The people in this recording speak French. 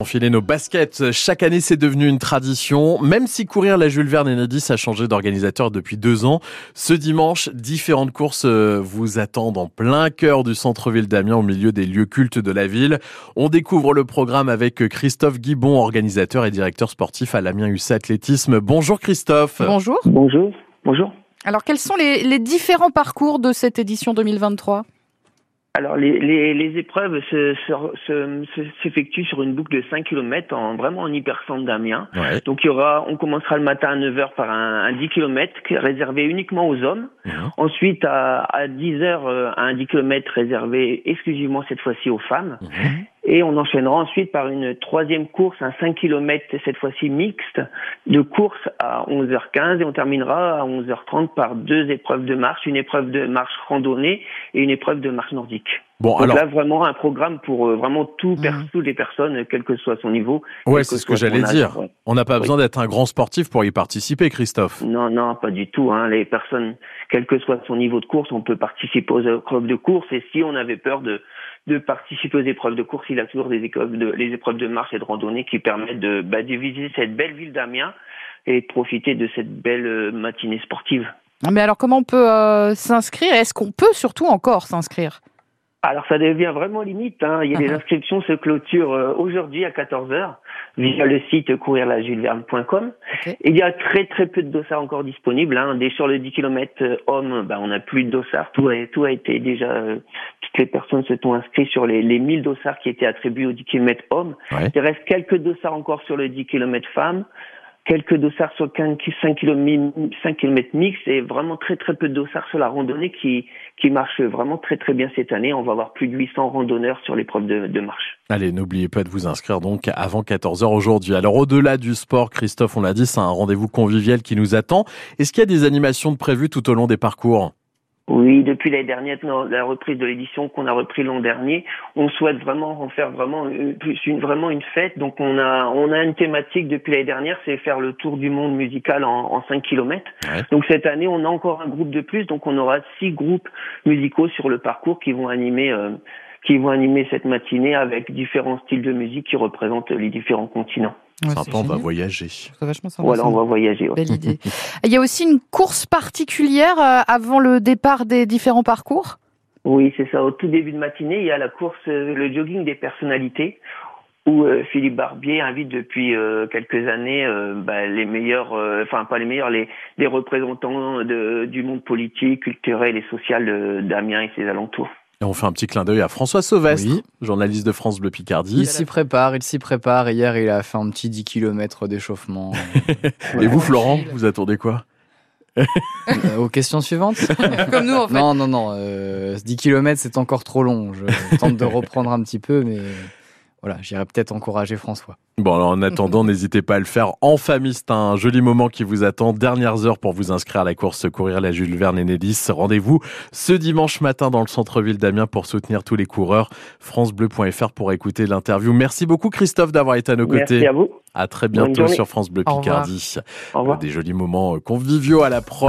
Enfiler nos baskets, chaque année c'est devenu une tradition, même si courir la Jules Verne Enedis a changé d'organisateur depuis deux ans. Ce dimanche, différentes courses euh, vous attendent en plein cœur du centre-ville d'Amiens, au milieu des lieux cultes de la ville. On découvre le programme avec Christophe Guibon, organisateur et directeur sportif à l'Amiens UC Athlétisme. Bonjour Christophe. Bonjour. Bonjour. Bonjour. Alors quels sont les, les différents parcours de cette édition 2023 alors les, les, les épreuves s'effectuent se, sur une boucle de 5 km en vraiment en hypercentre d'Amiens. Ouais. Donc il y aura, on commencera le matin à 9h par un, un 10 km réservé uniquement aux hommes. Ensuite à, à 10h un 10 km réservé exclusivement cette fois-ci aux femmes. Et on enchaînera ensuite par une troisième course, un 5 km, cette fois-ci mixte, de course à 11h15 et on terminera à 11h30 par deux épreuves de marche, une épreuve de marche randonnée et une épreuve de marche nordique. Bon, Donc alors, là, vraiment un programme pour euh, vraiment tout, Mhm. toutes les personnes, quel que soit son niveau. ouais, c'est ce que j'allais dire. Ouais. On n'a pas Oui. besoin d'être un grand sportif pour y participer, Christophe. Non, non, pas du tout. Hein. Les personnes, quel que soit son niveau de course, on peut participer aux épreuves de course. Et si on avait peur de, de participer aux épreuves de course, il a toujours des épreuves de, les épreuves de marche et de randonnée qui permettent de, bah, visiter cette belle ville d'Amiens et de profiter de cette belle euh, matinée sportive. Mais alors comment on peut euh, s'inscrire? Est-ce qu'on peut surtout encore s'inscrire? Alors ça devient vraiment limite. Hein. Il y a des Mhm. inscriptions se clôturent euh, aujourd'hui à 14h via le site courirlajuleverne.com. Il y a très très peu de dossards encore disponibles. Hein. Dès sur le 10 km homme, ben, on n'a plus de dossards. Tout a, tout a été déjà... euh, toutes les personnes se sont inscrites sur les, les 1000 dossards qui étaient attribués au 10 km homme. Ouais. Il reste quelques dossards encore sur le 10 km femme. Quelques dossards sur 5 km, 5 km mix et vraiment très très peu de dossards sur la randonnée qui, qui marche vraiment très très bien cette année. On va avoir plus de 800 randonneurs sur l'épreuve de, de marche. Allez, n'oubliez pas de vous inscrire donc avant 14h aujourd'hui. Alors au-delà du sport, Christophe, on l'a dit, c'est un rendez-vous convivial qui nous attend. Est-ce qu'il y a des animations de prévues tout au long des parcours? Oui, depuis l'année dernière, la reprise de l'édition qu'on a repris l'an dernier, on souhaite vraiment en faire vraiment euh, plus une vraiment une fête. Donc on a on a une thématique depuis l'année dernière, c'est faire le tour du monde musical en, en 5 km. Ouais. Donc cette année, on a encore un groupe de plus, donc on aura six groupes musicaux sur le parcours qui vont animer euh, qui vont animer cette matinée avec différents styles de musique qui représentent les différents continents. Ouais, Sympa, on va voyager. C'est vachement sympa, Voilà, on va voyager. ouais. Belle idée. Il y a aussi une course particulière euh, avant le départ des différents parcours? Oui, c'est ça. Au tout début de matinée, il y a la course, euh, le jogging des personnalités, où euh, Philippe Barbier invite depuis euh, quelques années euh, bah, les meilleurs, euh, enfin pas les meilleurs, les, les représentants de, du monde politique, culturel et social de- d'Amiens et ses alentours. Et on fait un petit clin d'œil à François Sauvestre, Oui. journaliste de France Bleu Picardie. Il s'y prépare, il s'y prépare. Hier, il a fait un petit 10 km d'échauffement. Et vous, Florent, vous attendez quoi Euh, aux questions suivantes Comme nous, en fait. Non, non, non. euh, 10 km, c'est encore trop long. Je tente de reprendre un petit peu, mais voilà, j'irai peut-être encourager François. Bon, alors en attendant, n'hésitez pas à le faire en famille. C'est un joli moment qui vous attend. Dernières heures pour vous inscrire à la course Courir la Jules Verne Enedis. Rendez-vous ce dimanche matin dans le centre-ville d'Amiens pour soutenir tous les coureurs. FranceBleu.fr pour écouter l'interview. Merci beaucoup, Christophe, d'avoir été à nos Merci côtés. à vous. À très bientôt sur France Bleu Au revoir. Picardie. Au revoir. Des jolis moments conviviaux à la.